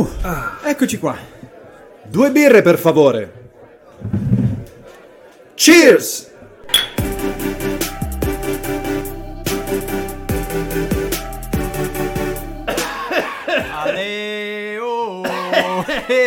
Uh, eccoci qua. Due birre, per favore. Cheers! Ale, oh,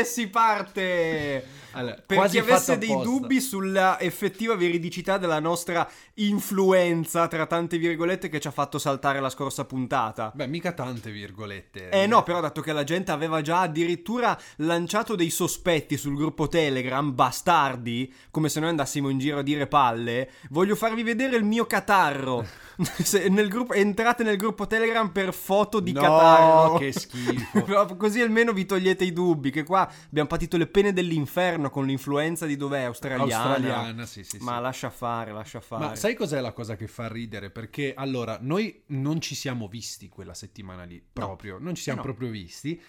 si parte! Allora, Per quasi chi avesse dei dubbi sulla effettiva veridicità della nostra influenza, tra tante virgolette, che ci ha fatto saltare la scorsa puntata. Beh, mica tante virgolette. Eh no, però dato che la gente aveva già addirittura lanciato dei sospetti sul gruppo Telegram, bastardi, come se noi andassimo in giro a dire palle, voglio farvi vedere il mio catarro. Nel gruppo- entrate nel gruppo Telegram per foto di No, catarro. che schifo. Così almeno vi togliete i dubbi, che qua abbiamo patito le pene dell'inferno con l'influenza di dov'è? Australiana. Australiana, sì, sì, sì. Ma lascia fare, lascia fare. Ma sai cos'è la cosa che fa ridere? Perché allora noi non ci siamo visti quella settimana lì, proprio, non ci siamo No. proprio visti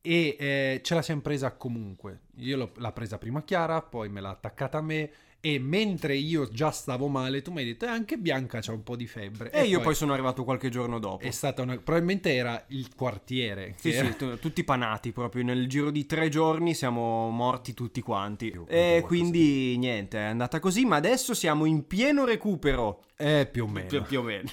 e eh, ce la siamo presa comunque. Io l'ho, l'ha presa prima Chiara, poi me l'ha attaccata a me e mentre io già stavo male tu mi hai detto "Eh, anche Bianca c'ha un po' di febbre. E io poi sono arrivato qualche giorno dopo. È stata una... probabilmente era il quartiere. Sì, era- sì, tu- tutti panati proprio. Nel giro di tre giorni siamo morti tutti quanti. Più, E quindi niente, è andata così. Ma adesso siamo in pieno recupero. Eh, più o meno. Più, più o meno.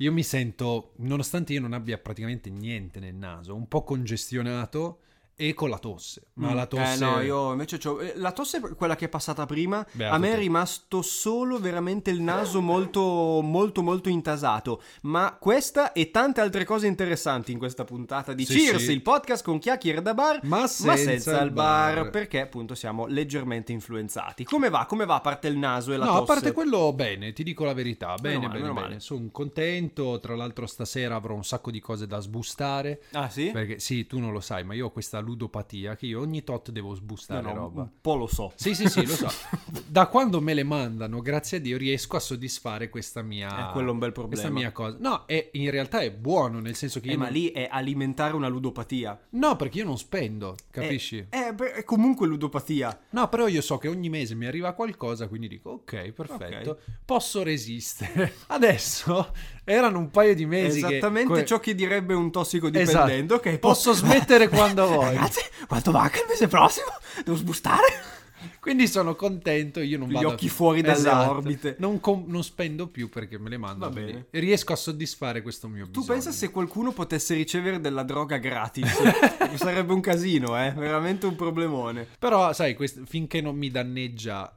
Io mi sento, nonostante io non abbia praticamente niente nel naso, un po' congestionato e con la tosse. Ma la tosse... Eh no, io invece eh, La tosse quella che è passata prima. Beato a me è rimasto solo veramente il naso molto, molto, molto intasato. Ma questa e tante altre cose interessanti in questa puntata di Sì, Cheers, sì. il podcast con chiacchiere da bar. Ma senza il il bar, bar. perché appunto siamo leggermente influenzati. Come va? Come va a parte il naso e la No, tosse? a parte quello, bene, ti dico la verità. Bene, male, bene, meno bene. Sono contento. Tra l'altro, stasera avrò un sacco di cose da sbustare. Ah sì? Perché sì, tu non lo sai, ma io ho questa ludopatia che io ogni tot devo sbustare No, no, roba. un po' lo so. Sì, sì, sì, lo so. Da quando me le mandano, grazie a Dio, riesco a soddisfare questa mia. Eh, quello è un bel problema. Questa mia cosa. No, è, in realtà è buono, nel senso che Eh, ma non- lì è alimentare una ludopatia. No, perché io non spendo, capisci? Eh, beh, è comunque ludopatia. No, però io so che ogni mese mi arriva qualcosa, quindi dico, ok, perfetto, Ok. posso resistere. Adesso erano un paio di mesi che- Esattamente que- ciò che direbbe un tossicodipendente. Esatto. Ok, Posso smettere quando voglio. Ragazzi, quanto manca il mese prossimo? Devo sbustare? Quindi sono contento, io non Gli vado... occhi fuori dalle Esatto. orbite. Non, com- non spendo più perché me le mando. Va bene. Riesco a soddisfare questo mio Tu bisogno. pensa se qualcuno potesse ricevere della droga gratis? Sarebbe un casino, eh? Veramente un problemone. Però, sai, quest- finché non mi danneggia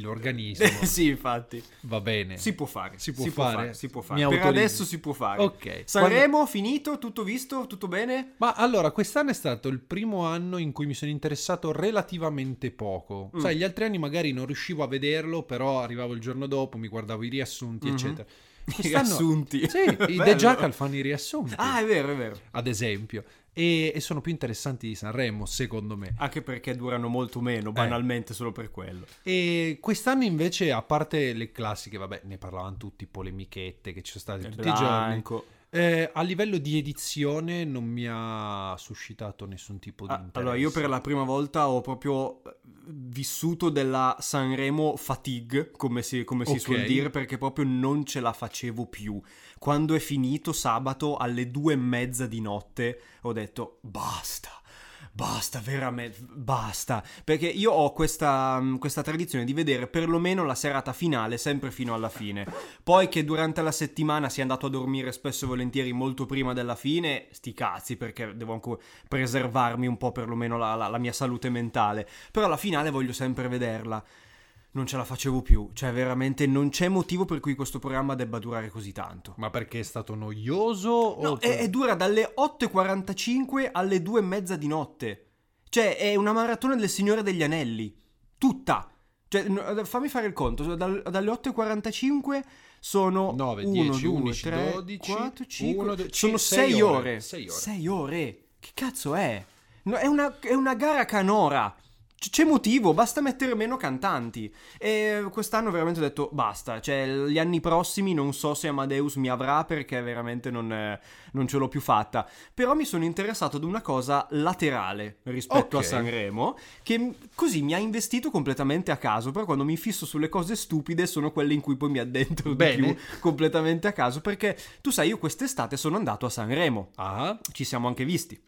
l'organismo, sì, infatti. va bene. Si può fare. Si può fare? si può Mi fare. Per autorizzi? adesso si può fare. Ok. Sanremo, finito? Tutto visto? Tutto bene? Ma allora, quest'anno è stato il primo anno in cui mi sono interessato relativamente poco. Mm. Sai, gli altri anni magari non riuscivo a vederlo, però arrivavo il giorno dopo, mi guardavo i riassunti, Mhm. eccetera. I Quest'anno- riassunti. Sì, i. The Jackal fanno i riassunti, Ah, è vero, è vero. ad esempio. E, e sono più interessanti di Sanremo, secondo me. Anche perché durano molto meno, banalmente, solo per quello. E quest'anno invece, a parte le classiche, vabbè, ne parlavano tutti, polemichette che ci sono state tutti i giorni. Eh, a livello di edizione non mi ha suscitato nessun tipo di Ah, interesse. allora, io per la prima volta ho proprio eh, vissuto della Sanremo fatigue, come si, come si Ok. suol dire, perché proprio non ce la facevo più. Quando è finito sabato alle due e mezza di notte, ho detto basta. Basta, veramente, basta. Perché io ho questa, mm, questa tradizione di vedere perlomeno la serata finale sempre fino alla fine. Poi che durante la settimana sia andato a dormire spesso e volentieri molto prima della fine, sti cazzi, perché devo ancora preservarmi un po' perlomeno la, la- la mia salute mentale. Però la finale voglio sempre vederla. Non ce la facevo più, cioè veramente non c'è motivo per cui questo programma debba durare così tanto. Ma perché è stato noioso? No, o e, e dura dalle 8.45 alle 2 e mezza di notte. Cioè, è una maratona del Signore degli Anelli. Tutta. Cioè, no, fammi fare il conto. Dal- dalle 8.45 sono 9, 1, 10, 2, 11, 3, 12, 4, 5. uno, due, sono ci- sei 6 ore, ore. sei ore. 6 ore. Che cazzo è? No, è, una, è una gara canora. C'è motivo, basta mettere meno cantanti. E quest'anno veramente ho detto basta. Cioè, gli anni prossimi non so se Amadeus mi avrà perché veramente non, non ce l'ho più fatta. Però mi sono interessato ad una cosa laterale rispetto Ok. a Sanremo, che così mi ha investito completamente a caso. Però quando mi fisso sulle cose stupide sono quelle in cui poi mi addentro di Bene. più completamente a caso. Perché tu sai, io quest'estate sono andato a Sanremo Ah, ci siamo anche visti.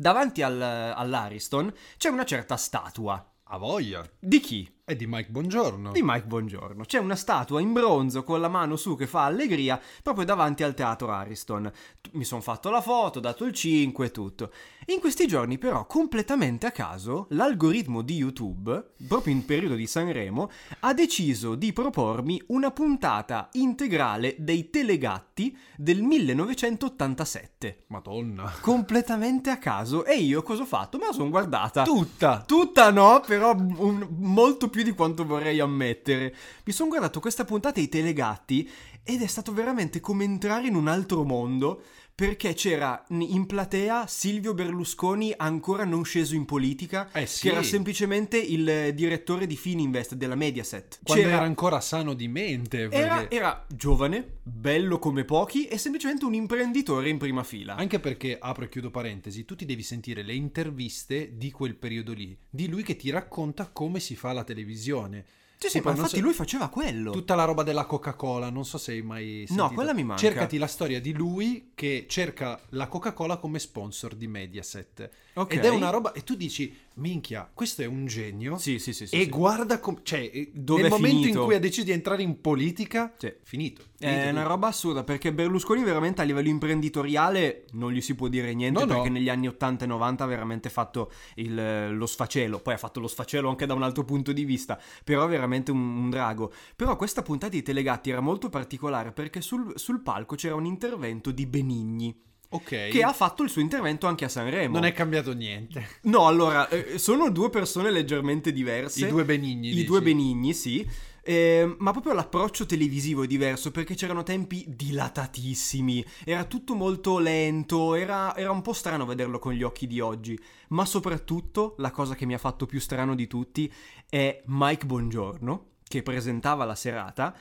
Davanti al- all'Ariston c'è una certa statua. A voglia. Di chi? È di Mike Buongiorno. Di Mike Bongiorno. C'è una statua in bronzo con la mano su che fa allegria proprio davanti al teatro Ariston. Mi sono fatto la foto, ho dato il 5 e tutto. In questi giorni però, completamente a caso, l'algoritmo di YouTube, proprio in periodo di Sanremo, ha deciso di propormi una puntata integrale dei Telegatti del 1987. Madonna. Completamente a caso. E io cosa ho fatto? Me la sono guardata. Tutta. Tutta no, però un- molto più di quanto vorrei ammettere. Mi sono guardato questa puntata dei Telegatti ed è stato veramente come entrare in un altro mondo perché c'era in platea Silvio Berlusconi ancora non sceso in politica, Eh sì. che era semplicemente il direttore di Fininvest della Mediaset. Quando C'era- era ancora sano di mente. perché- era, era giovane, bello come pochi e semplicemente un imprenditore in prima fila. Anche perché, apro e chiudo parentesi, tu ti devi sentire le interviste di quel periodo lì, di lui che ti racconta come si fa la televisione. Sì, sì, ma infatti so- lui faceva quello. Tutta la roba della Coca-Cola, non so se hai mai sentito. quella mi manca. Cercati la storia di lui che cerca la Coca-Cola come sponsor di Mediaset. Ok. Ed è una roba... E tu dici, minchia, questo è un genio. Sì, sì, sì. sì, e sì. guarda com- cioè, Dove nel momento finito? in cui ha deciso di entrare in politica, Sì. finito. È Finito una roba assurda perché Berlusconi veramente a livello imprenditoriale non gli si può dire niente No, no. perché negli anni 80 e 90 ha veramente fatto il- lo sfacelo, poi ha fatto lo sfacelo anche da un altro punto di vista, però veramente un, un drago. Però questa puntata di Telegatti era molto particolare perché sul, sul palco c'era un intervento di Benigni Ok. che ha fatto il suo intervento anche a Sanremo. Non è cambiato niente. No, allora, eh, sono due persone leggermente diverse. I due benigni. I dici. due benigni, sì. Eh, ma proprio l'approccio televisivo è diverso perché c'erano tempi dilatatissimi, era tutto molto lento, era, era un po' strano vederlo con gli occhi di oggi, ma soprattutto la cosa che mi ha fatto più strano di tutti è Mike Bongiorno, che presentava la serata,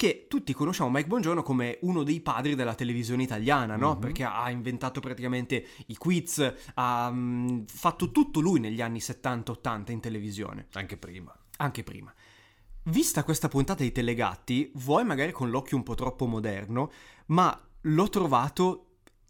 che tutti conosciamo Mike Bongiorno come uno dei padri della televisione italiana, no? Mhm. Perché ha inventato praticamente i quiz, ha mm, fatto tutto lui negli anni 70-80 in televisione Anche prima. anche prima. Vista questa puntata di Telegatti, vuoi magari con l'occhio un po' troppo moderno, ma l'ho trovato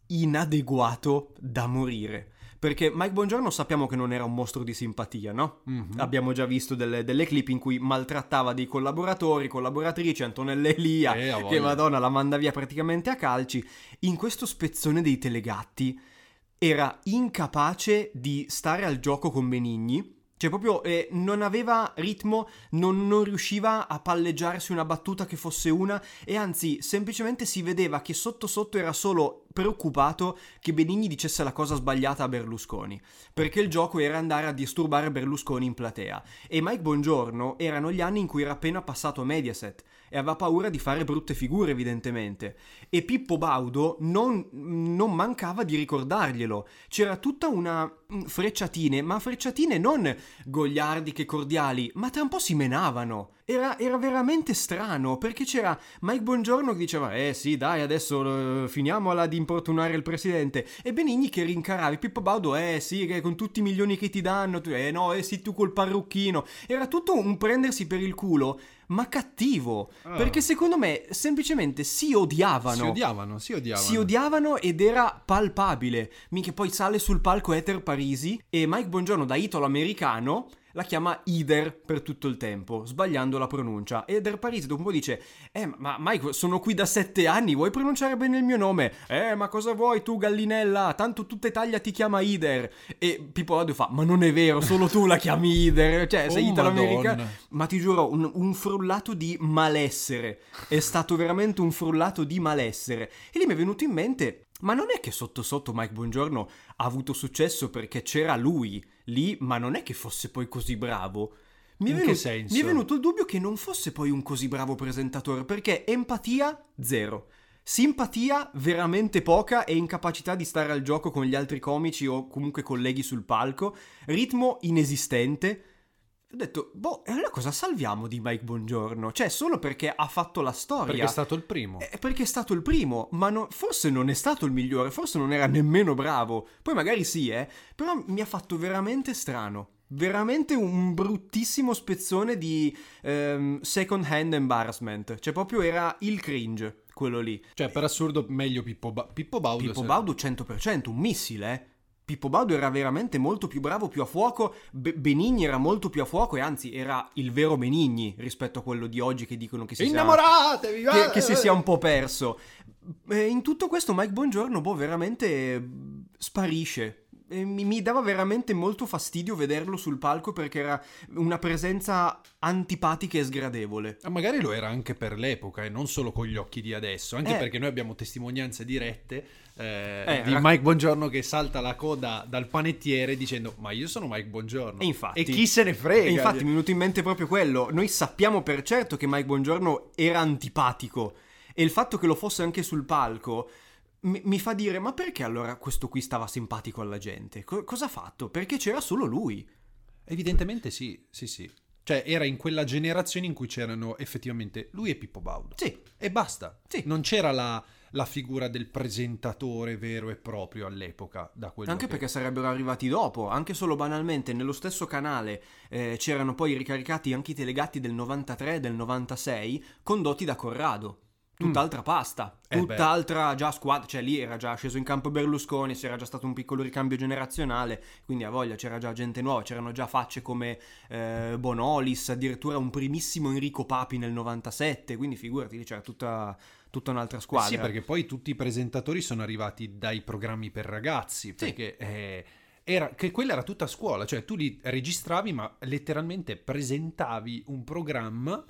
inadeguato da morire. Perché Mike Bongiorno sappiamo che non era un mostro di simpatia, no? Mhm. Abbiamo già visto delle, delle clip in cui maltrattava dei collaboratori, collaboratrici, Antonella Elia, Eh, che madonna la manda via praticamente a calci. In questo spezzone dei Telegatti era incapace di stare al gioco con Benigni. Cioè, proprio eh, non aveva ritmo, non, non riusciva a palleggiarsi una battuta che fosse una, e anzi, semplicemente si vedeva che sotto sotto era solo preoccupato che Benigni dicesse la cosa sbagliata a Berlusconi. Perché il gioco era andare a disturbare Berlusconi in platea. E Mike Bongiorno erano gli anni in cui era appena passato a Mediaset e aveva paura di fare brutte figure, evidentemente. E Pippo Baudo non, non mancava di ricordarglielo. C'era tutta una frecciatine, ma frecciatine non gogliardiche cordiali, ma tra un po' si menavano. Era, era veramente strano, perché c'era Mike Bongiorno che diceva Eh sì, dai, adesso eh, finiamola di importunare il presidente. E Benigni che rincaravi. Pippo Baudo, eh sì, che con tutti i milioni che ti danno, tu, eh no, eh sì, tu col parrucchino. Era tutto un prendersi per il culo, ma cattivo. Ah. Perché secondo me semplicemente si odiavano. Si odiavano, si odiavano. Si odiavano ed era palpabile. Minchia, poi sale sul palco Ether Parisi e Mike Bongiorno da italo americano la chiama Ider per tutto il tempo, sbagliando la pronuncia. E Eder Parisi dopo un po' dice: Eh, ma Mike, sono qui da sette anni, vuoi pronunciare bene il mio nome? Eh, ma cosa vuoi tu, gallinella? Tanto tutta Italia ti chiama Ider. E Pippo Baudo fa: Ma non è vero, solo tu la chiami Ider. Cioè, sei Oh, italo-americano. Madonna. Ma ti giuro, un, un frullato di malessere. È stato veramente un frullato di malessere. E lì mi è venuto in mente. Ma non è che sotto sotto Mike Bongiorno ha avuto successo perché c'era lui lì, ma non è che fosse poi così bravo. Mi è, venuto, mi è venuto il dubbio che non fosse poi un così bravo presentatore, perché empatia zero. Simpatia veramente poca e incapacità di stare al gioco con gli altri comici o comunque colleghi sul palco, ritmo inesistente. Ho detto, boh, e allora cosa salviamo di Mike Bongiorno? Cioè, solo perché ha fatto la storia. Perché è stato il primo. Eh, perché è stato il primo, ma no- forse non è stato il migliore, forse non era nemmeno bravo. Poi magari sì, eh. Però mi ha fatto veramente strano. Veramente un bruttissimo spezzone di ehm, second hand embarrassment. Cioè, proprio era il cringe, quello lì. Cioè, per assurdo, meglio Pippo, ba- Pippo Baudo. Pippo se- Baudo 100%, un missile, eh. Pippo Baudo era veramente molto più bravo, più a fuoco, Be- Benigni era molto più a fuoco e anzi era il vero Benigni rispetto a quello di oggi che dicono che si sia Innamoratevi! che, eh! che si sia un po' perso. In tutto questo Mike Bongiorno, boh, veramente eh, sparisce. Mi, mi dava veramente molto fastidio vederlo sul palco perché era una presenza antipatica e sgradevole. Ah, Magari lo era anche per l'epoca e non solo con gli occhi di adesso, anche Eh. perché noi abbiamo testimonianze dirette eh, Eh, di rac- Mike Bongiorno che salta la coda dal panettiere dicendo ma io sono Mike Bongiorno E infatti- e chi se ne frega E infatti mi è venuto in mente proprio quello. Noi sappiamo per certo che Mike Bongiorno era antipatico. E il fatto che lo fosse anche sul palco mi, mi fa dire: ma perché allora questo qui stava simpatico alla gente? Co- cosa ha fatto? Perché c'era solo lui. evidentemente sì sì sì cioè era in quella generazione in cui c'erano effettivamente lui e Pippo Baudo Sì, e basta Sì. non c'era la, la figura del presentatore vero e proprio all'epoca da quello Anche che- perché sarebbero arrivati dopo, anche solo banalmente nello stesso canale eh, c'erano poi ricaricati anche i telegatti del 93 e del 96 condotti da Corrado. Tutt'altra pasta, Eh tutt'altra già squadra, cioè lì era già sceso in campo Berlusconi, c'era già stato un piccolo ricambio generazionale, quindi a voglia c'era già gente nuova, c'erano già facce come eh, Bonolis, addirittura un primissimo Enrico Papi nel 97, quindi figurati, lì c'era tutta, tutta un'altra Eh squadra. Sì, perché poi tutti i presentatori sono arrivati dai programmi per ragazzi, perché eh, era, che quella era tutta scuola, cioè tu li registravi ma letteralmente presentavi un programma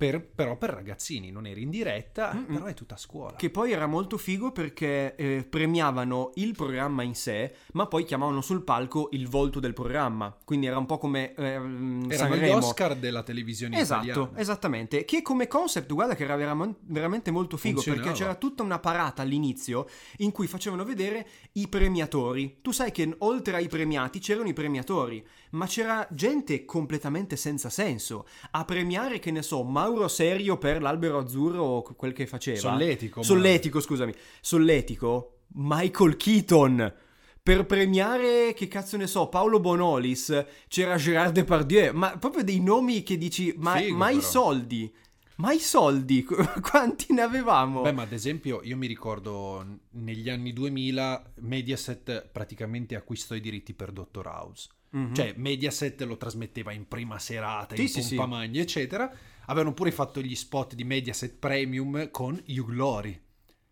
per- però per ragazzini, non eri in diretta, Mm-mm. però è tutta scuola. Che poi era molto figo perché eh, premiavano il programma in sé, ma poi chiamavano sul palco il volto del programma. Quindi era un po' come ehm, Erano gli. Oscar della televisione Esatto, italiana. esattamente. Che come concept, guarda che era veram- veramente molto figo Funzionava. perché c'era tutta una parata all'inizio in cui facevano vedere i premiatori. Tu sai che oltre ai premiati c'erano i premiatori, ma c'era gente completamente senza senso a premiare, che ne so, Mauro Serio per l'albero azzurro o quel che faceva. Solletico. ma- Solletico, scusami. Solletico, Michael Keaton. Per premiare, che cazzo ne so, Paolo Bonolis, c'era Gérard Depardieu, ma proprio dei nomi che dici, ma, Figo, ma i soldi? Ma i soldi? Qu- Quanti ne avevamo? Beh, ma ad esempio io mi ricordo negli anni 2000 Mediaset praticamente acquistò i diritti per Dottor House. Mhm. Cioè Mediaset lo trasmetteva in prima serata, Sì, in sì, sì. pompa magna, eccetera. Avevano pure fatto gli spot di Mediaset Premium con Hugh Laurie.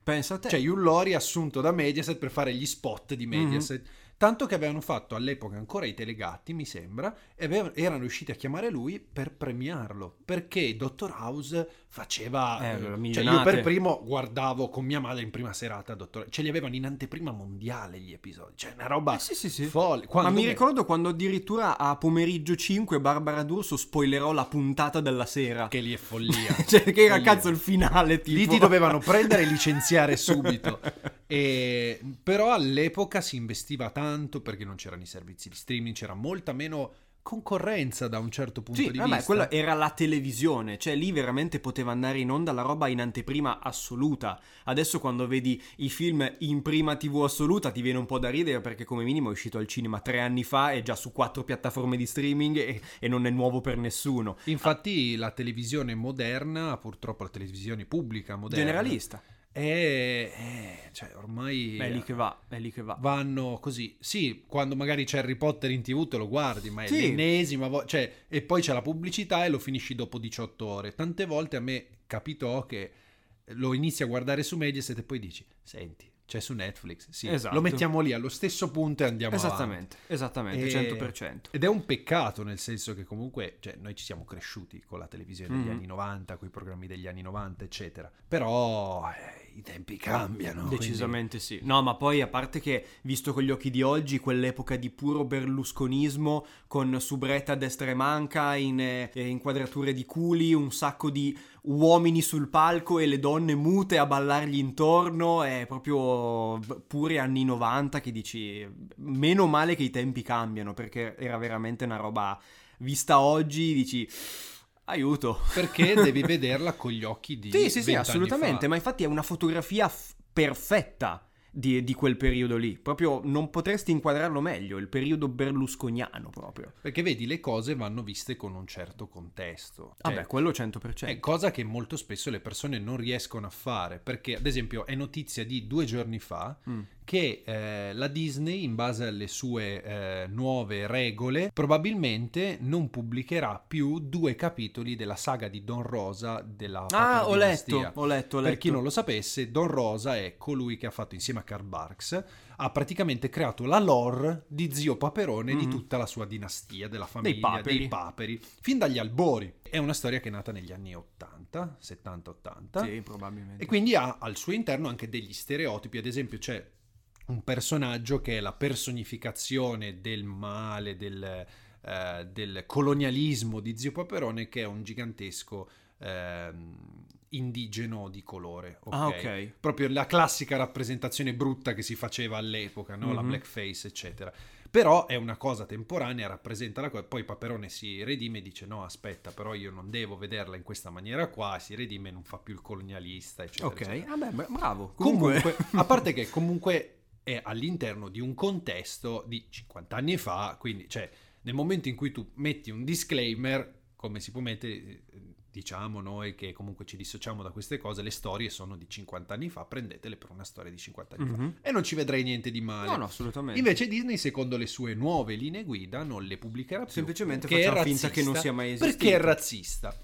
pensa a te. Cioè Hugh Laurie assunto da Mediaset per fare gli spot di Mediaset. Mhm. Tanto che avevano fatto all'epoca ancora i telegatti, mi sembra, e avevano- erano riusciti a chiamare lui per premiarlo. Perché Dottor House faceva... Eh, eh, cioè io per primo guardavo con mia madre in prima serata Dottor Ce li avevano in anteprima mondiale gli episodi. Cioè una roba Eh, sì, sì, sì. folle. Ma Quando mi me- ricordo quando addirittura a pomeriggio 5 Barbara D'Urso spoilerò la puntata della sera. Che lì è follia. cioè, che era cazzo il finale, tipo. Lì ti dovevano prendere e licenziare subito. E- però all'epoca si investiva tanto perché non c'erano i servizi di streaming, c'era molta meno concorrenza da un certo punto Sì, di vabbè, vista. quella era la televisione, cioè lì veramente poteva andare in onda la roba in anteprima assoluta. Adesso quando vedi i film in prima TV assoluta ti viene un po' da ridere perché come minimo è uscito al cinema tre anni fa, è già su quattro piattaforme di streaming e, e non è nuovo per nessuno. Infatti la televisione moderna, purtroppo la televisione pubblica moderna, Generalista. È, è- cioè ormai È lì che va, è lì che va. vanno così. Sì, quando magari c'è Harry Potter in tv te lo guardi, ma è Sì. l'ennesima volta. Cioè, e poi c'è la pubblicità e lo finisci dopo 18 ore. Tante volte a me capitò che lo inizi a guardare su Mediaset e poi dici, senti, c'è su Netflix. Sì, Esatto. lo mettiamo lì allo stesso punto e andiamo Esattamente, esattamente, E- 100%. Ed è un peccato, nel senso che comunque cioè, noi ci siamo cresciuti con la televisione degli Mhm. anni 90, con i programmi degli anni 90, eccetera. Però eh, i tempi cambiano. quindi- Decisamente sì. No, ma poi a parte che, visto con gli occhi di oggi, quell'epoca di puro berlusconismo, con subretta a destra e manca, in eh, inquadrature di culi, un sacco di uomini sul palco e le donne mute a ballargli intorno, è proprio pure anni 90 che dici, meno male che i tempi cambiano, perché era veramente una roba vista oggi, dici... Aiuto. Perché devi vederla con gli occhi di... Sì, sì, sì, 20 anni assolutamente, fa. ma infatti è una fotografia f- perfetta di, di quel periodo lì. Proprio non potresti inquadrarlo meglio, il periodo berlusconiano proprio. Perché vedi, le cose vanno viste con un certo contesto. Cioè, Vabbè, quello 100%. È cosa che molto spesso le persone non riescono a fare, perché ad esempio è notizia di due giorni fa Mm. Che eh, la Disney, in base alle sue eh, nuove regole, probabilmente non pubblicherà più due capitoli della saga di Don Rosa della Ah, ho letto, ho letto, ho letto. Per chi non lo sapesse, Don Rosa è colui che ha fatto insieme a Karl Barks, ha praticamente creato la lore di Zio Paperone di Mhm. tutta la sua dinastia, della famiglia, paperi. dei paperi, fin dagli albori. È una storia che è nata negli anni 80, 70-80. Sì, probabilmente. E quindi ha al suo interno anche degli stereotipi, ad esempio c'è un personaggio che è la personificazione del male, del, eh, del colonialismo di Zio Paperone, che è un gigantesco ehm, indigeno di colore. ok? Ah, ok. Proprio la classica rappresentazione brutta che si faceva all'epoca, no? la Mhm. blackface, eccetera. Però è una cosa temporanea, rappresenta la cosa, poi Paperone si redime e dice no aspetta, però io non devo vederla in questa maniera qua, si redime e non fa più il colonialista, eccetera. Ok, eccetera. vabbè, bra- bravo. Comunque, Comunque, a parte che comunque è all'interno di un contesto di 50 anni fa, quindi cioè nel momento in cui tu metti un disclaimer, come si può mettere, eh, diciamo noi che comunque ci dissociamo da queste cose, le storie sono di 50 anni fa, prendetele per una storia di 50 anni Mhm. fa e non ci vedrei niente di male. no, no, assolutamente. Invece Disney, secondo le sue nuove linee guida, non le pubblicherà più. Semplicemente facciamo finta che non sia mai esistito. Perché è razzista.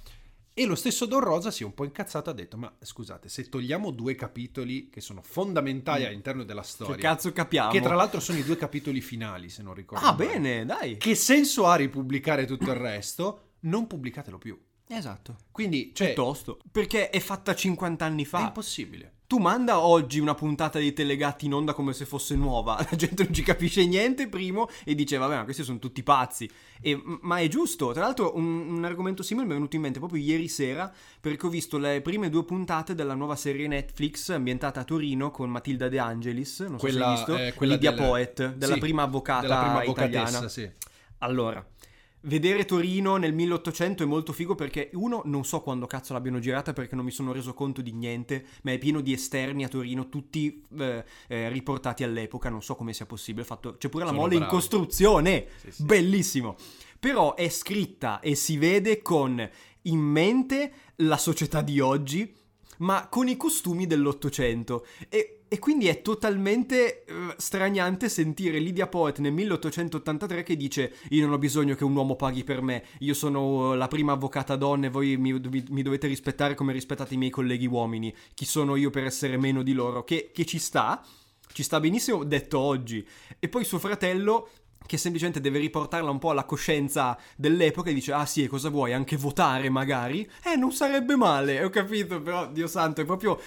E lo stesso Don Rosa si è un po' incazzato ha detto, ma scusate, se togliamo due capitoli che sono fondamentali all'interno della che storia, cazzo capiamo? che tra l'altro sono i due capitoli finali, se non ricordo Ah, male, bene, dai. che senso ha ripubblicare tutto il resto? Non pubblicatelo più. Esatto. Quindi, cioè, Piuttosto. Perché è fatta 50 anni è fa. impossibile. Tu manda oggi una puntata di Telegatti in onda come se fosse nuova. La gente non ci capisce niente, primo, e dice, vabbè, ma questi sono tutti pazzi. E- ma è giusto. Tra l'altro, un, un argomento simile mi è venuto in mente proprio ieri sera, perché ho visto le prime due puntate della nuova serie Netflix ambientata a Torino con Matilda De Angelis. Non so se hai visto. eh, quella Lydia del- Poet, della sì, prima avvocata della prima italiana. sì. Allora, vedere Torino nel 1800 è molto figo perché uno non so quando cazzo l'abbiano girata perché non mi sono reso conto di niente, ma è pieno di esterni a Torino, tutti eh, eh, riportati all'epoca, non so come sia possibile, fatto- c'è pure la Sono mole in bravi. costruzione, Sì, sì. bellissimo. Però è scritta e si vede con in mente la società di oggi, ma con i costumi dell'Ottocento. E, e quindi è totalmente eh, straniante sentire Lydia Poet nel 1883 che dice: Io non ho bisogno che un uomo paghi per me, io sono la prima avvocata donna e voi mi, mi dovete rispettare come rispettate i miei colleghi uomini. Chi sono io per essere meno di loro? Che, che ci sta, ci sta benissimo detto oggi. E poi suo fratello che semplicemente deve riportarla un po' alla coscienza dell'epoca e dice ah sì e cosa vuoi anche votare magari eh non sarebbe male ho capito però dio santo è proprio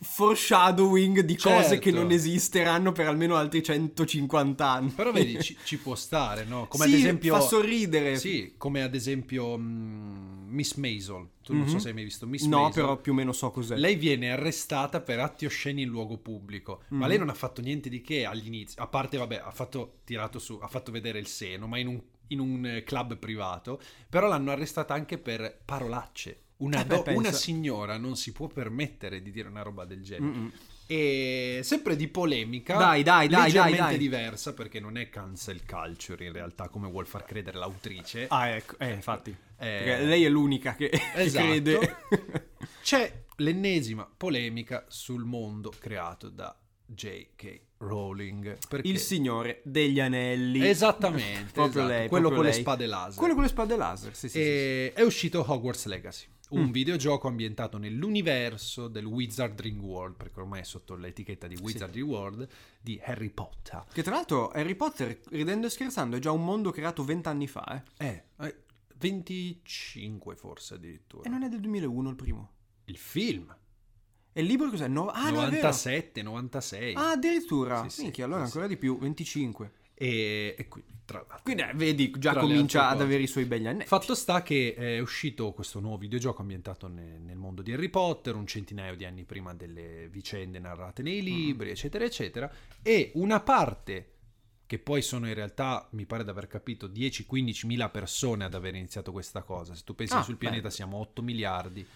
foreshadowing di cose Certo. che non esisteranno per almeno altri 150 anni Però vedi, ci, ci può stare, no? Come Sì, ad esempio... fa sorridere Sì, come ad esempio mm, Miss Maisel. Tu non so Mhm. se hai mai visto Miss no Maisel. però più o meno so cos'è Lei viene arrestata per atti osceni in luogo pubblico, ma Mhm. lei non ha fatto niente di che all'inizio, a parte, vabbè, ha fatto, tirato su, ha fatto vedere il seno, ma in un, in un, eh, club privato, però l'hanno arrestata anche per parolacce. Una, Eh beh, do- una signora non si può permettere di dire una roba del genere. Mm-mm. E sempre di polemica, Dai, dai, dai, leggermente dai, dai. diversa, perché non è cancel culture in realtà, come vuol far credere l'autrice. ah ecco eh infatti Eh, lei è l'unica che, che Esatto. crede C'è l'ennesima polemica sul mondo creato da J.K. Rowling. Perché? il signore degli anelli Esattamente, proprio esatto, lei quello proprio con le lei. spade laser. quello con le spade laser sì sì, sì, sì. E È uscito Hogwarts Legacy, un Mm. videogioco ambientato nell'universo del Wizarding World, perché ormai è sotto l'etichetta di Wizarding World, di Harry Potter. Che tra l'altro Harry Potter, ridendo e scherzando, è già un mondo creato vent'anni fa, eh. Eh, eh, 25 forse addirittura. E non è del 2001 il primo. Il film, E il libro cos'è? No- ah, no, è vero. 97, 96. Ah, addirittura. Sì, sì, Minchia, allora sì, ancora di più, 25. E, e quindi, tra l'altro... Quindi eh, vedi, già comincia ad avere i suoi begli anni. Fatto sta che è uscito questo nuovo videogioco ambientato ne- nel mondo di Harry Potter, un centinaio di anni prima delle vicende narrate nei libri, eccetera, eccetera, e una parte che poi sono in realtà, mi pare di aver capito, 10-15 mila persone ad aver iniziato questa cosa. Se tu pensi Ah, sul pianeta siamo 8 miliardi,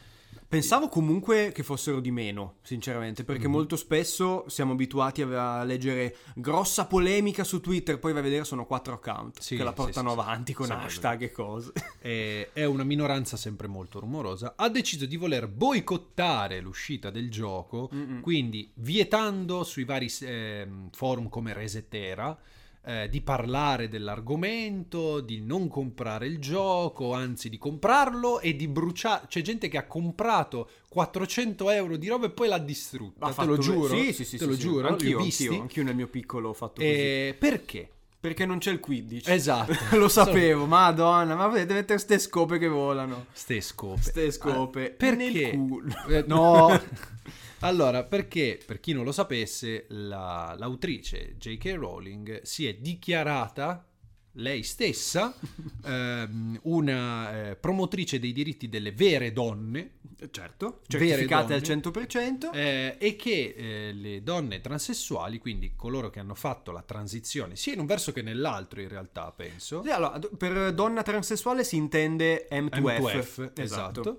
Pensavo comunque che fossero di meno, sinceramente, perché Mhm. molto spesso siamo abituati a leggere grossa polemica su Twitter, poi vai a vedere sono quattro account Sì, che la portano sì, sì. avanti con hashtag e cose. è, è una minoranza sempre molto rumorosa, ha deciso di voler boicottare l'uscita del gioco, Mm-mm. quindi vietando sui vari ehm, forum come Resetera eh, di parlare dell'argomento, di non comprare il gioco, anzi di comprarlo e di bruciare. C'è gente che ha comprato 400 euro di roba e poi l'ha distrutta. Ha te lo giuro. Sì, sì, sì. Te sì, lo sì. giuro. ho Anch'io, anch'io, anch'io nel mio piccolo ho fatto così. E perché? Perché non c'è il 15. Esatto. Lo sapevo, madonna, ma potete mettere ste scope che volano. Ste scope. Ste scope. Ah, perché? Eh, no. allora, perché, per chi non lo sapesse, la- l'autrice J.K. Rowling si è dichiarata lei stessa ehm, una eh, promotrice dei diritti delle vere donne Certo, certificate al donne. 100%. eh, e che eh, le donne transessuali, quindi coloro che hanno fatto la transizione, sia in un verso che nell'altro in realtà, penso, Sì, allora, per donna transessuale si intende M2F. M2F, esatto.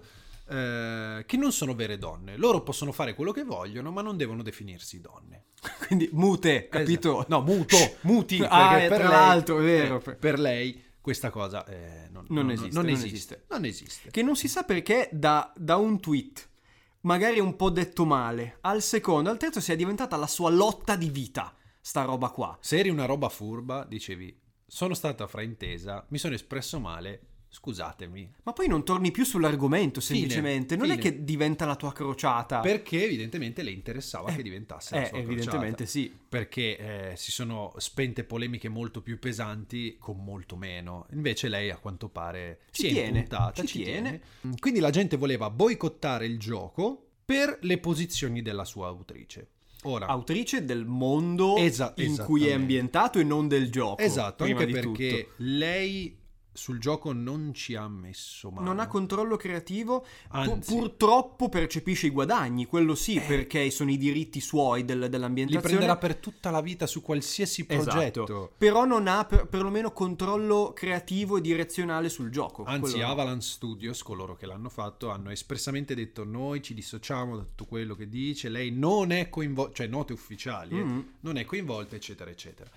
Eh, che non sono vere donne. Loro possono fare quello che vogliono, ma non devono definirsi donne. Quindi mute, capito? Esatto. No, muto, muti. Ah, per tra lei- l'altro, è vero. eh, per lei questa cosa eh, non, Non esiste, Non non esiste. esiste. Non esiste. Che non si sa perché da, da un tweet, magari un po' detto male, al secondo, al terzo sia diventata la sua lotta di vita, sta roba qua. Se eri una roba furba, dicevi, sono stata fraintesa, mi sono espresso male, scusatemi. Ma poi non torni più sull'argomento, Fine, semplicemente. Non è fine. che diventa la tua crociata. Perché evidentemente le interessava Eh, che diventasse la Eh, sua evidentemente crociata. sì. Perché eh, si sono spente polemiche molto più pesanti con molto meno. Invece lei a quanto pare Ci si è tiene, impuntata, ci tiene. Quindi la gente voleva boicottare il gioco per le posizioni della sua autrice. Ora, Autrice del mondo Esa- in cui è ambientato e non del gioco. esatto, anche perché tutto. lei sul gioco non ci ha messo mano. Non ha controllo creativo, pu- Anzi. purtroppo percepisce i guadagni, quello sì, Eh. perché sono i diritti suoi del- Li dell'ambientazione. prenderà per tutta la vita su qualsiasi progetto. Esatto. Però non ha per, perlomeno controllo creativo e direzionale sul gioco. Anzi. Avalanche Studios, coloro che l'hanno fatto, hanno espressamente detto noi ci dissociamo da tutto quello che dice, lei non è coinvolta, cioè note ufficiali, eh, Mm. non è coinvolta, eccetera, eccetera.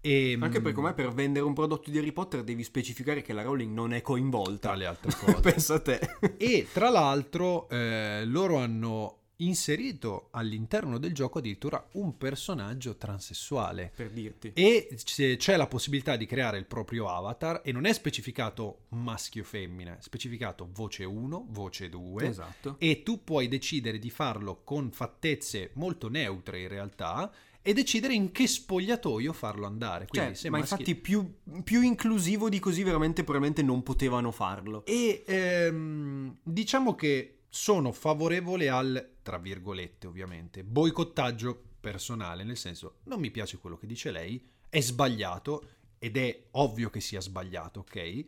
E, Anche mm, perché ormai per vendere un prodotto di Harry Potter devi specificare che la Rowling non è coinvolta. tra le altre cose. Pensa a te. e tra l'altro eh, loro hanno inserito all'interno del gioco addirittura un personaggio transessuale. per dirti. E c'è c'è la possibilità di creare il proprio avatar e non è specificato maschio o femmina, è specificato voce 1, voce 2 Esatto. e tu puoi decidere di farlo con fattezze molto neutre in realtà e decidere in che spogliatoio farlo andare. Quindi, Cioè, ma maschi- infatti più, più inclusivo di così veramente probabilmente non potevano farlo. E ehm, diciamo che sono favorevole al, tra virgolette ovviamente, boicottaggio personale, nel senso non mi piace quello che dice lei, è sbagliato ed è ovvio che sia sbagliato, ok?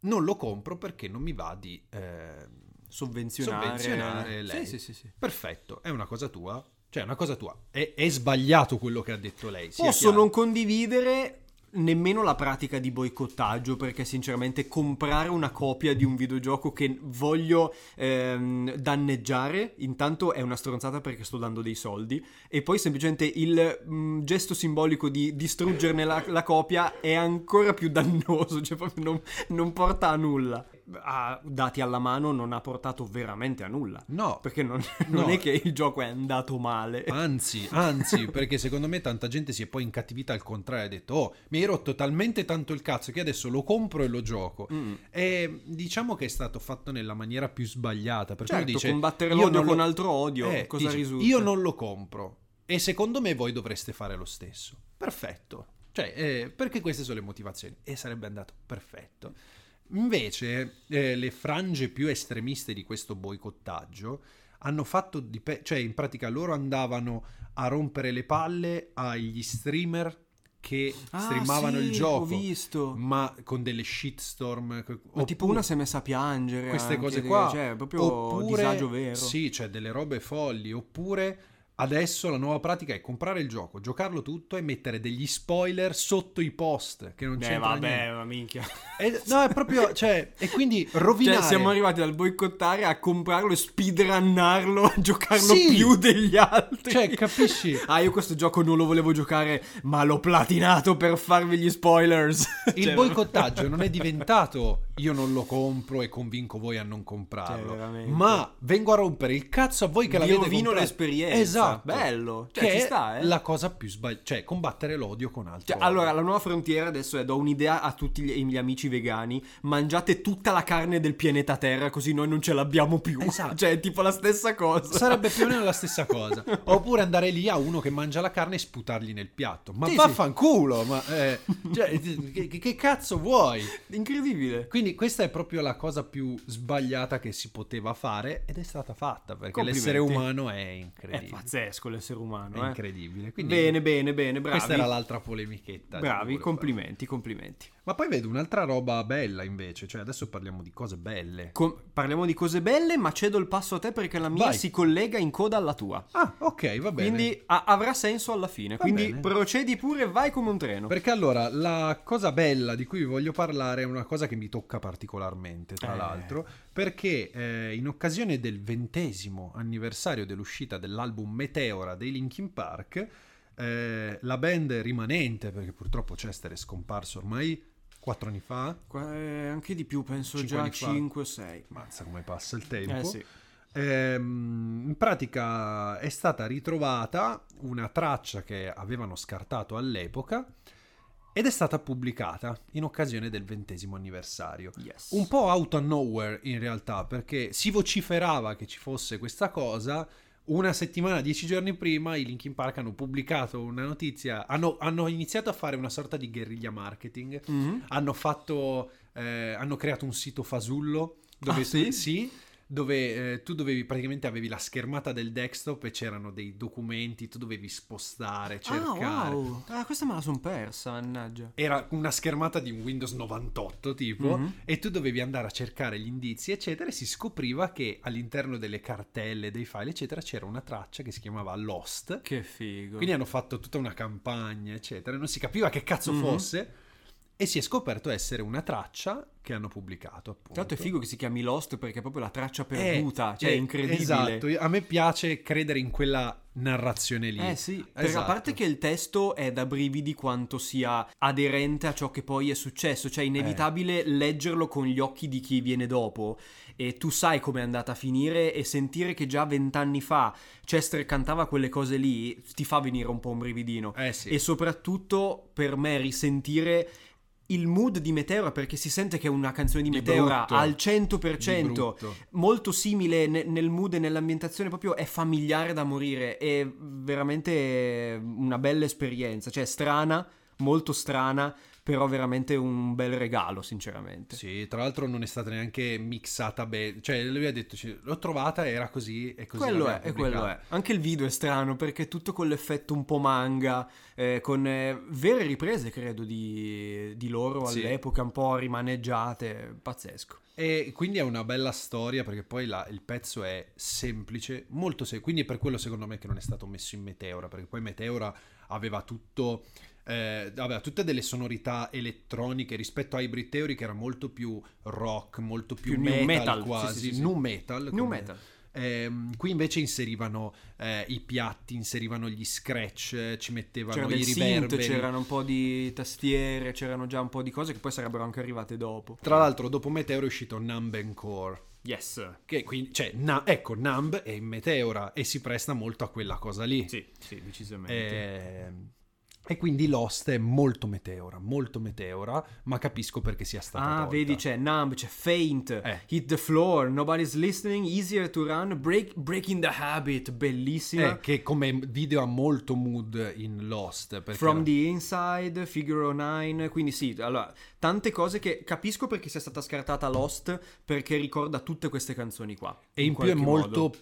Non lo compro perché non mi va di... ehm, Sovvenzionare, Sovvenzionare lei. Sì, sì, sì, sì. perfetto, è una cosa tua. Cioè, è una cosa tua. È, è sbagliato quello che ha detto lei. Posso non condividere nemmeno la pratica di boicottaggio perché sinceramente comprare una copia di un videogioco che voglio ehm, danneggiare intanto è una stronzata perché sto dando dei soldi e poi semplicemente il mm, gesto simbolico di distruggerne la, la copia è ancora più dannoso cioè proprio non, non porta a nulla a, dati alla mano non ha portato veramente a nulla No, perché non, No. non è che il gioco è andato male Anzi, anzi, perché secondo me tanta gente si è poi incattivita al contrario, ha detto, oh, mi hai rotto talmente tanto il cazzo che adesso lo compro e lo gioco. Mm. E diciamo che è stato fatto nella maniera più sbagliata, per Certo, cui dice, combattere io l'odio con lo- altro odio, Eh, cosa dice, risulta? Io non lo compro e secondo me voi dovreste fare lo stesso. Perfetto. Cioè, eh, perché queste sono le motivazioni e sarebbe andato perfetto. Invece, eh, le frange più estremiste di questo boicottaggio hanno fatto di pe- cioè in pratica loro andavano a rompere le palle agli streamer che Ah, streamavano sì, il gioco, ma con delle shitstorm. Ma oppure- tipo una si è messa a piangere. queste cose qua Cioè, proprio oppure disagio vero. sì cioè delle robe folli oppure Adesso la nuova pratica è comprare il gioco, giocarlo tutto e mettere degli spoiler sotto i post che non Eh, c'entra vabbè, niente. ma minchia. E- no, è proprio, cioè, e quindi rovinare. Cioè, siamo arrivati dal boicottare a comprarlo e speedrunnarlo, a giocarlo Sì. più degli altri. Cioè, capisci? Ah, io questo gioco non lo volevo giocare, ma l'ho platinato per farvi gli spoilers. Il Cioè, boicottaggio non è diventato io non lo compro e convinco voi a non comprarlo, Cioè, ma vengo a rompere il cazzo a voi che l'avete comprato. l'esperienza. Esatto. Bello. Cioè, che sta, eh. la cosa più sbagliata, cioè combattere l'odio con altro. Cioè, allora, la nuova frontiera adesso è do un'idea a tutti gli, gli amici vegani. Mangiate tutta la carne del pianeta Terra, così noi non ce l'abbiamo più. Esatto. Cioè, è tipo la stessa cosa. Sarebbe più o meno la stessa cosa. Oppure andare lì a uno che mangia la carne e sputargli nel piatto. Ma Sì, vaffanculo, ma eh, cioè, che, che cazzo vuoi? Incredibile. Quindi questa è proprio la cosa più sbagliata che si poteva fare ed è stata fatta perché l'essere umano è È incredibile. pazzesco l'essere umano, È eh. incredibile. Quindi Bene, bene, bene, bravi. Questa era l'altra polemichetta. che Bravi, complimenti, complimenti. Ma poi vedo un'altra roba bella invece, cioè adesso parliamo di cose belle. Com- parliamo di cose belle, ma cedo il passo a te perché la mia Vai. si collega in coda alla tua. Ah, ok, va bene. Quindi a- avrà senso alla fine. Va Quindi bene. procedi pure, vai come un treno. Perché allora la cosa bella di cui vi voglio parlare è una cosa che mi tocca particolarmente, tra Eh. l'altro, perché eh, in occasione del ventesimo anniversario dell'uscita dell'album Meteora dei Linkin Park, eh, la band rimanente, perché purtroppo Chester è scomparso ormai quattro anni fa, Qua- eh, anche di più, penso già anni fa. 5-6. mazza come passa il tempo, Eh sì. Ehm, in pratica è stata ritrovata una traccia che avevano scartato all'epoca ed è stata pubblicata in occasione del ventesimo anniversario. Yes. Un po' out of nowhere in realtà, perché si vociferava che ci fosse questa cosa. Una settimana, dieci giorni prima, i Linkin Park hanno pubblicato una notizia. Hanno, hanno iniziato a fare una sorta di guerriglia marketing. Mhm. Hanno fatto. eh, hanno creato un sito fasullo. Dove Ah, sì? sì, dove eh, tu dovevi praticamente avevi la schermata del desktop e c'erano dei documenti, tu dovevi spostare, cercare. Ah, wow. Ah, questa me la son persa, mannaggia. Era una schermata di un Windows 98 tipo Mhm. e tu dovevi andare a cercare gli indizi eccetera e si scopriva che all'interno delle cartelle, dei file eccetera c'era una traccia che si chiamava Lost. Che figo. Quindi hanno fatto tutta una campagna eccetera, non si capiva che cazzo Mhm. fosse e si è scoperto essere una traccia che hanno pubblicato appunto. Tra l'altro è figo che si chiami Lost perché è proprio la traccia Eh, perduta, cioè è eh, incredibile. Esatto, a me piace credere in quella narrazione lì. Eh sì, per- Esatto. a parte che il testo è da brividi quanto sia aderente a ciò che poi è successo, cioè è inevitabile leggerlo con gli occhi di chi viene dopo e tu sai com'è andata a finire e sentire che già vent'anni fa Chester cantava quelle cose lì ti fa venire un po' un brividino Eh sì. e soprattutto per me risentire il mood di Meteora perché si sente che è una canzone di Di Meteora brutto. al Di 100% brutto. molto simile ne- nel mood e nell'ambientazione, proprio è familiare da morire. È veramente una bella esperienza. Cioè, strana, molto strana, però veramente un bel regalo, sinceramente. Sì, tra l'altro non è stata neanche mixata bene. Cioè, lui ha detto, l'ho trovata, era così e così. Quello è, e quello è. Anche il video è strano perché è tutto con l'effetto un po' manga, eh, con eh, vere riprese, credo, di, di loro Sì. all'epoca, un po' rimaneggiate. Pazzesco. E quindi è una bella storia perché poi la- il pezzo è semplice, molto semplice. Quindi è per quello secondo me che non è stato messo in Meteora, perché poi Meteora aveva tutto... eh, aveva tutte delle sonorità elettroniche rispetto a Hybrid Theory che era molto più rock, molto più, Più metal, metal, quasi, sì, sì, sì. nu metal. New metal. Ehm, qui invece inserivano eh, i piatti, inserivano gli scratch, eh, ci mettevano C'era i synth, riverberi. c'erano un po' di tastiere, c'erano già un po' di cose che poi sarebbero anche arrivate dopo. Tra l'altro dopo Meteora è uscito Numb and Core. Yes. Che quindi, cioè, na- ecco, Numb è in Meteora e si presta molto a quella cosa lì. Sì, sì, decisamente. Ehm, E quindi Lost è molto Meteora, molto Meteora, ma capisco perché sia stata Ah, tolta. vedi, c'è Numb, c'è Faint, Eh. Hit the Floor, Nobody's Listening, Easier to Run, break, Breaking the Habit, bellissima. Eh, che come video ha molto mood in Lost. From era- the Inside, Figure 9, quindi sì, allora, tante cose che capisco perché sia stata scartata Lost, perché ricorda tutte queste canzoni qua. E in, più è qualche molto modo.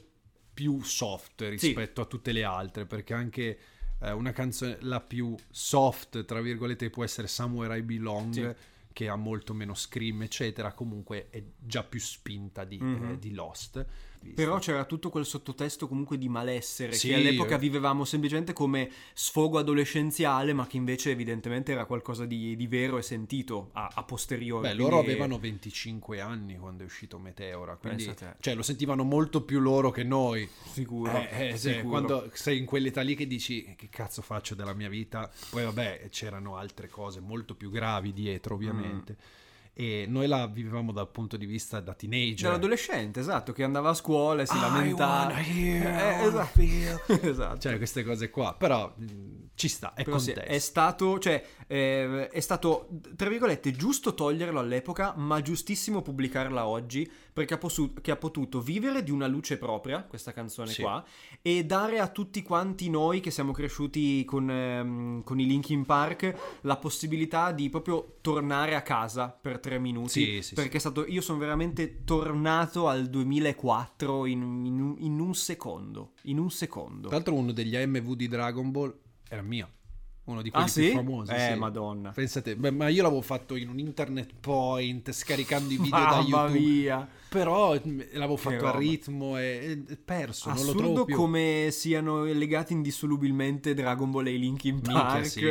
più soft rispetto a tutte le altre, perché anche eh, una canzone, la più soft, tra virgolette, può essere Somewhere I Belong, Sì. che ha molto meno scream, eccetera, comunque è già più spinta di, Mhm. eh, di Lost. Vista. Però c'era tutto quel sottotesto comunque di malessere Sì, che all'epoca eh. vivevamo semplicemente come sfogo adolescenziale, ma che invece evidentemente era qualcosa di, di vero e sentito a, a posteriori. Beh, loro Quindi- avevano 25 anni quando è uscito Meteora, quindi cioè, lo sentivano molto più loro che noi. Sicuro. Eh, eh, sicuro. quando sei in quell'età lì che dici che cazzo faccio della mia vita, poi vabbè c'erano altre cose molto più gravi dietro ovviamente. Mm. E noi la vivevamo dal punto di vista da teenager. Dell'adolescente, esatto, che andava a scuola e si I lamentava. Eh, esatto. Esatto. Cioè queste cose qua, però ci sta, è sì, contesto. è stato, cioè, eh, è stato, tra virgolette, giusto toglierlo all'epoca, ma giustissimo pubblicarla oggi, perché ha, possu- ha potuto vivere di una luce propria, questa canzone Sì. qua, e dare a tutti quanti noi che siamo cresciuti con, ehm, con i Linkin Park la possibilità di proprio tornare a casa per tre minuti. Sì, sì, perché è stato, io sono veramente tornato al 2004 in, in un- in un secondo. In un secondo. Tra l'altro uno degli AMV di Dragon Ball era mio, uno di quelli Ah, più sì? famosi. Eh, sì. madonna. Pensate, beh, ma io l'avevo fatto in un internet point, scaricando i video da YouTube. mia. Però mh, l'avevo fatto a ritmo e, e perso, non lo trovo Assurdo più. come siano legati indissolubilmente Dragon Ball e Linkin Minchia Park. sì,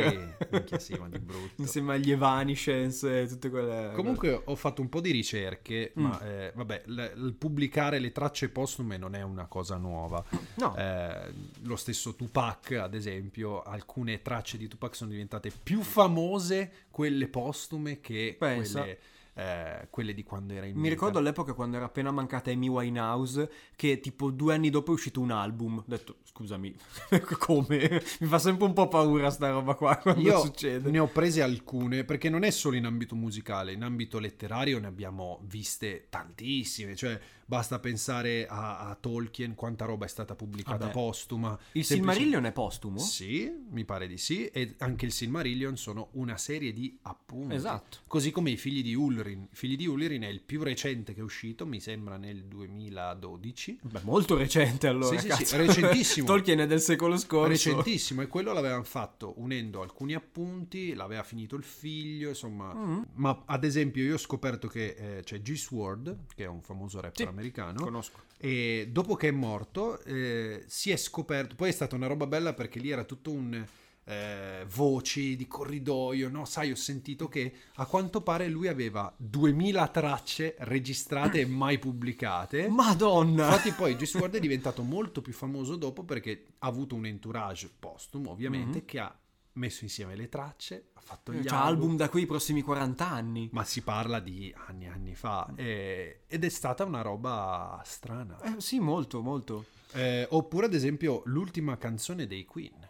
minchia sì, ma di brutto. Insieme agli Evanescence e tutte quelle... Comunque ho fatto un po' di ricerche, Mm. ma eh, vabbè, l- il pubblicare le tracce postume non è una cosa nuova. No. Eh, lo stesso Tupac, ad esempio, alcune tracce di Tupac sono diventate più famose quelle postume che Pensa. quelle, eh, quelle di quando era in Mi vita. ricordo all'epoca quando era appena mancata Amy Winehouse che tipo due anni dopo è uscito un album. Ho detto, scusami, come? Mi fa sempre un po' paura sta roba qua quando Io succede. ne ho prese alcune perché non è solo in ambito musicale, in ambito letterario ne abbiamo viste tantissime, cioè basta pensare a, a Tolkien, quanta roba è stata pubblicata Vabbè. postuma. Il Semplice- Silmarillion è postumo? Sì, mi pare di sì, e anche il Silmarillion sono una serie di appunti. Esatto. Così come i figli di Ulrin. I figli di Ulrin è il più recente che è uscito, mi sembra nel 2012. Beh, molto recente allora, Sì, sì, sì, recentissimo. Tolkien è del secolo scorso. Recentissimo, e quello l'avevano fatto unendo alcuni appunti, l'aveva finito il figlio, insomma. Mm. Ma ad esempio io ho scoperto che eh, c'è G Sword, che è un famoso rapper Sì, americano, Conosco. e dopo che è morto eh, si è scoperto, poi è stata una roba bella perché lì era tutto un... eh, voci di corridoio, no? Sai, ho sentito che a quanto pare lui aveva 2000 tracce registrate e mai pubblicate. Madonna! Infatti poi G Sword è diventato molto più famoso dopo perché ha avuto un entourage postumo, ovviamente, Mhm. che ha messo insieme le tracce, ha fatto gli C'ha album da qui i prossimi 40 anni. ma si parla di anni e anni fa eh, ed è stata una roba strana. Eh, sì, molto, molto. Eh, oppure ad esempio l'ultima canzone dei Queen.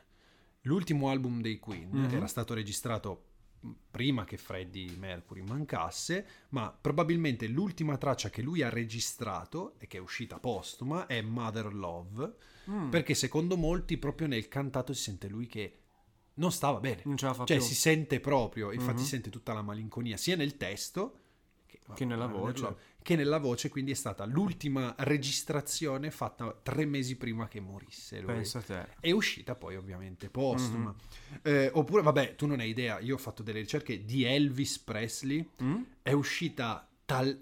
L'ultimo album dei Queen Mhm. era stato registrato prima che Freddie Mercury mancasse, ma probabilmente l'ultima traccia che lui ha registrato e che è uscita postuma è Mother Love, Mm. perché secondo molti proprio nel cantato si sente lui che non stava bene. Non ce la fa Cioè più. si sente proprio, infatti Mhm. si sente tutta la malinconia sia nel testo Che nella Mother voce. Love, che nella voce, quindi è stata l'ultima registrazione fatta tre mesi prima che morisse lui. Pensa a te. È uscita poi ovviamente postuma. Mhm. Eh, oppure, vabbè, tu non hai idea, io ho fatto delle ricerche di Elvis Presley, Mm? è uscita tal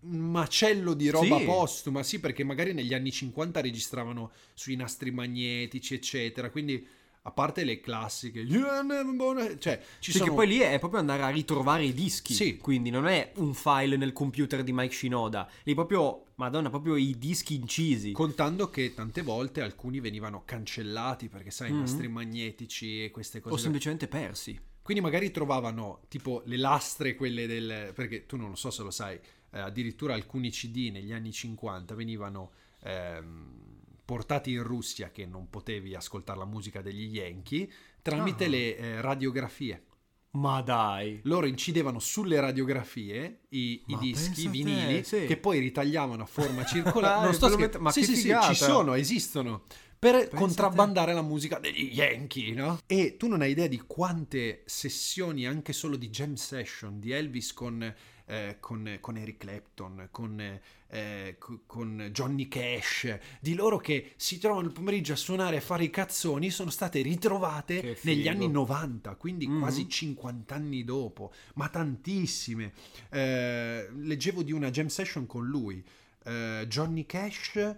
un macello di roba Sì. postuma, sì, perché magari negli anni 50 registravano sui nastri magnetici, eccetera, quindi a parte le classiche, cioè ci Sì, sono che poi lì è proprio andare a ritrovare i dischi. Sì. Quindi non è un file nel computer di Mike Shinoda. Lì proprio, madonna, proprio i dischi incisi. Contando che tante volte alcuni venivano cancellati perché sai, Mhm. i nastri magnetici e queste cose. o semplicemente persi. Quindi magari trovavano tipo le lastre, quelle del... perché tu non lo so se lo sai, eh, addirittura alcuni CD negli anni 50 venivano ehm, portati in Russia che non potevi ascoltare la musica degli Yankee tramite Ah. le eh, radiografie. Ma dai. Loro incidevano sulle radiografie i, i dischi pensa a te, vinili sì. che poi ritagliavano a forma circolare. Non sto per lo scher- met- ma sì, che sì, sì, ci sono, esistono. Per a te. contrabbandare la musica degli Yankee, no? E tu non hai idea di quante sessioni, anche solo di jam session, di Elvis con, eh, con, con Eric Clapton, con, eh, co- con Johnny Cash, di loro che si trovano il pomeriggio a suonare e a fare i cazzoni, sono state ritrovate negli anni 90, quindi Mhm. quasi 50 anni dopo, ma tantissime. Eh, leggevo di una jam session con lui. eh, Johnny Cash.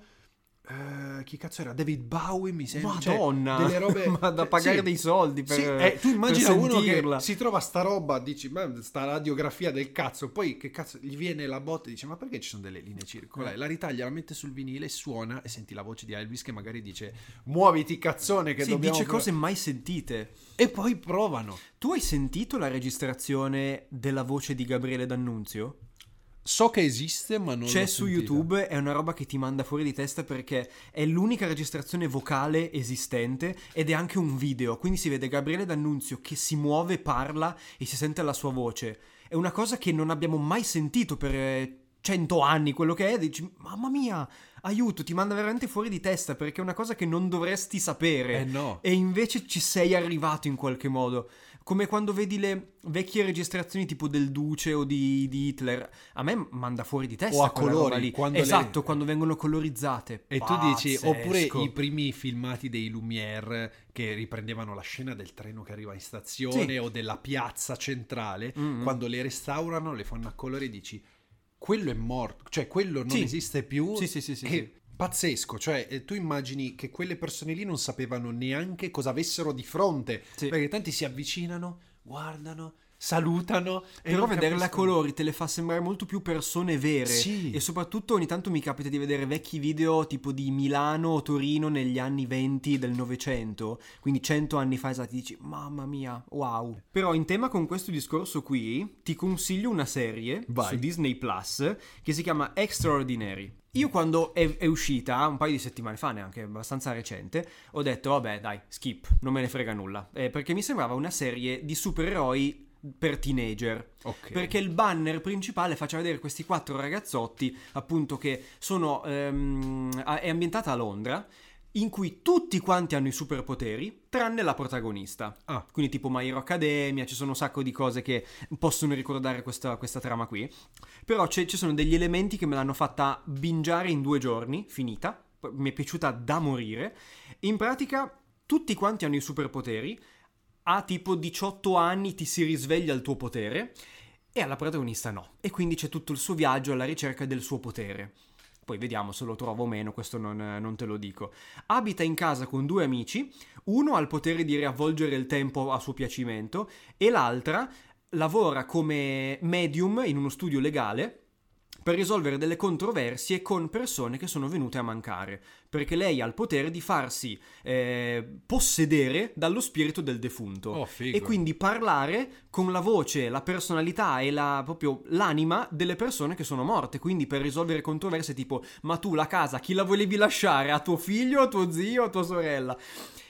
Eh, chi cazzo era? David Bowie mi sembra. cioè, Madonna, delle robe ma da pagare sì. dei soldi per, Sì, eh, tu immagina per uno che si trova sta roba, dici, ma sta radiografia del cazzo, poi che cazzo gli viene la botta e dice, ma perché ci sono delle linee circolari? Eh. La ritaglia, la mette sul vinile, suona e senti la voce di Elvis che magari dice, muoviti cazzone che Sì, dobbiamo... dice cose mai sentite. E poi provano. Tu hai sentito la registrazione della voce di Gabriele D'Annunzio? So che esiste, ma non C'è su. YouTube, è una roba che ti manda fuori di testa perché è l'unica registrazione vocale esistente ed è anche un video, quindi si vede Gabriele D'Annunzio che si muove, parla e si sente la sua voce. È una cosa che non abbiamo mai sentito per eh, cento anni, quello che è, dici, mamma mia, aiuto, ti manda veramente fuori di testa perché è una cosa che non dovresti sapere. Eh no. E invece ci sei arrivato in qualche modo. Come quando vedi le vecchie registrazioni tipo del Duce o di, di Hitler. A me manda fuori di testa. O a colori, quando le- esatto, quando vengono colorizzate. E tu dici, Pazzesco. oppure i primi filmati dei Lumière che riprendevano la scena del treno che arriva in stazione Sì. o della piazza centrale, Mm-mm. quando le restaurano, le fanno a colori e dici, quello è morto, cioè quello non Sì. esiste più. Sì, sì, sì, sì, sì. Pazzesco, cioè eh, tu immagini che quelle persone lì non sapevano neanche cosa avessero di fronte, Sì. perché tanti si avvicinano, guardano, salutano. e Però non vederle a colori te le fa sembrare molto più persone vere. Sì. E soprattutto ogni tanto mi capita di vedere vecchi video tipo di Milano o Torino negli anni 20 del Novecento, quindi 100 anni fa esatti, dici mamma mia, wow. Però in tema con questo discorso qui ti consiglio una serie Vai. su Disney Plus che si chiama Extraordinary. Io quando è, è uscita, un paio di settimane fa, neanche abbastanza recente, ho detto vabbè dai, skip, non me ne frega nulla, Eh, perché mi sembrava una serie di supereroi per teenager. Ok. Perché il banner principale faceva vedere questi quattro ragazzotti, appunto, che sono. ehm, è ambientata a Londra, in cui tutti quanti hanno i superpoteri, tranne la protagonista. Ah. Quindi, tipo My Hero Academia, ci sono un sacco di cose che possono ricordare questa, questa trama qui. Però ci sono degli elementi che me l'hanno fatta bingiare in due giorni, finita. Mi è piaciuta da morire. In pratica, tutti quanti hanno i superpoteri. A tipo 18 anni ti si risveglia il tuo potere e alla protagonista no. E quindi c'è tutto il suo viaggio alla ricerca del suo potere. Poi vediamo se lo trovo o meno, questo non, non te lo dico. Abita in casa con due amici, uno ha il potere di riavvolgere il tempo a suo piacimento e l'altra lavora come medium in uno studio legale per risolvere delle controversie con persone che sono venute a mancare, perché lei ha il potere di farsi eh, possedere dallo spirito del defunto Oh, e quindi parlare con la voce, la personalità e la, proprio l'anima delle persone che sono morte, quindi per risolvere controversie tipo ma tu la casa chi la volevi lasciare? A tuo figlio, a tuo zio, a tua sorella?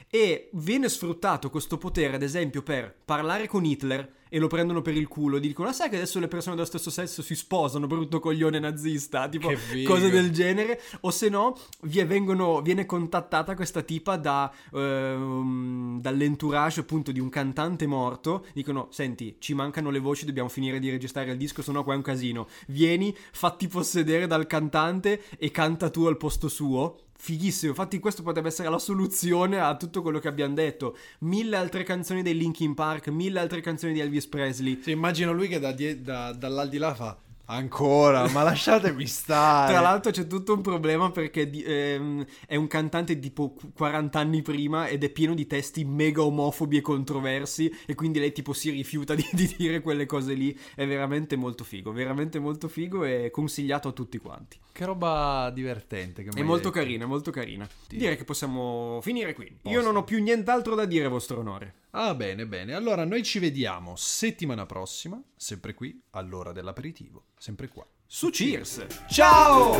E viene sfruttato questo potere, ad esempio, per parlare con Hitler e lo prendono per il culo. Dicono: "Ah, sai che adesso le persone dello stesso sesso si sposano, brutto coglione nazista. Tipo cose del genere. O se no, vengono- viene contattata questa tipa da, ehm, dall'entourage appunto di un cantante morto. Dicono: Senti, ci mancano le voci, dobbiamo finire di registrare il disco, sennò qua è un casino. Vieni, fatti possedere dal cantante e canta tu al posto suo. Fighissimo, infatti questo potrebbe essere la soluzione a tutto quello che abbiamo detto. Mille altre canzoni dei Linkin Park, mille altre canzoni di Elvis Presley. Sì, immagino lui che da die- da- dall'aldilà fa ancora, ma lasciatemi stare. Tra l'altro c'è tutto un problema perché di- ehm, è un cantante tipo qu- 40 anni prima ed è pieno di testi mega omofobi e controversi e quindi lei tipo si rifiuta di, di dire quelle cose lì. È veramente molto figo, veramente molto figo e consigliato a tutti quanti. Che roba divertente che È molto detto. carina, molto carina. Direi che possiamo finire qui. Io Posto. non ho più nient'altro da dire, vostro onore. Ah, bene, bene. Allora noi ci vediamo settimana prossima, sempre qui, all'ora dell'aperitivo, sempre qua. Su Cheers! Ciao!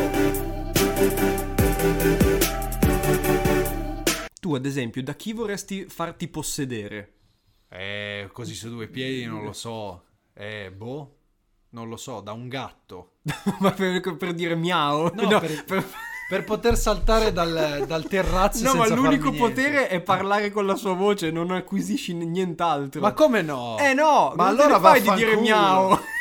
Tu, ad esempio, da chi vorresti farti possedere? Eh, così su due piedi non lo so. Eh, boh, non lo so, da un gatto. Ma per, per dire miau? No, per, per poter saltare dal, dal terrazzo No, ma l'unico potere è parlare con la sua voce, non acquisisci nient'altro. Ma come no? Eh no, ma allora fai di dire miau.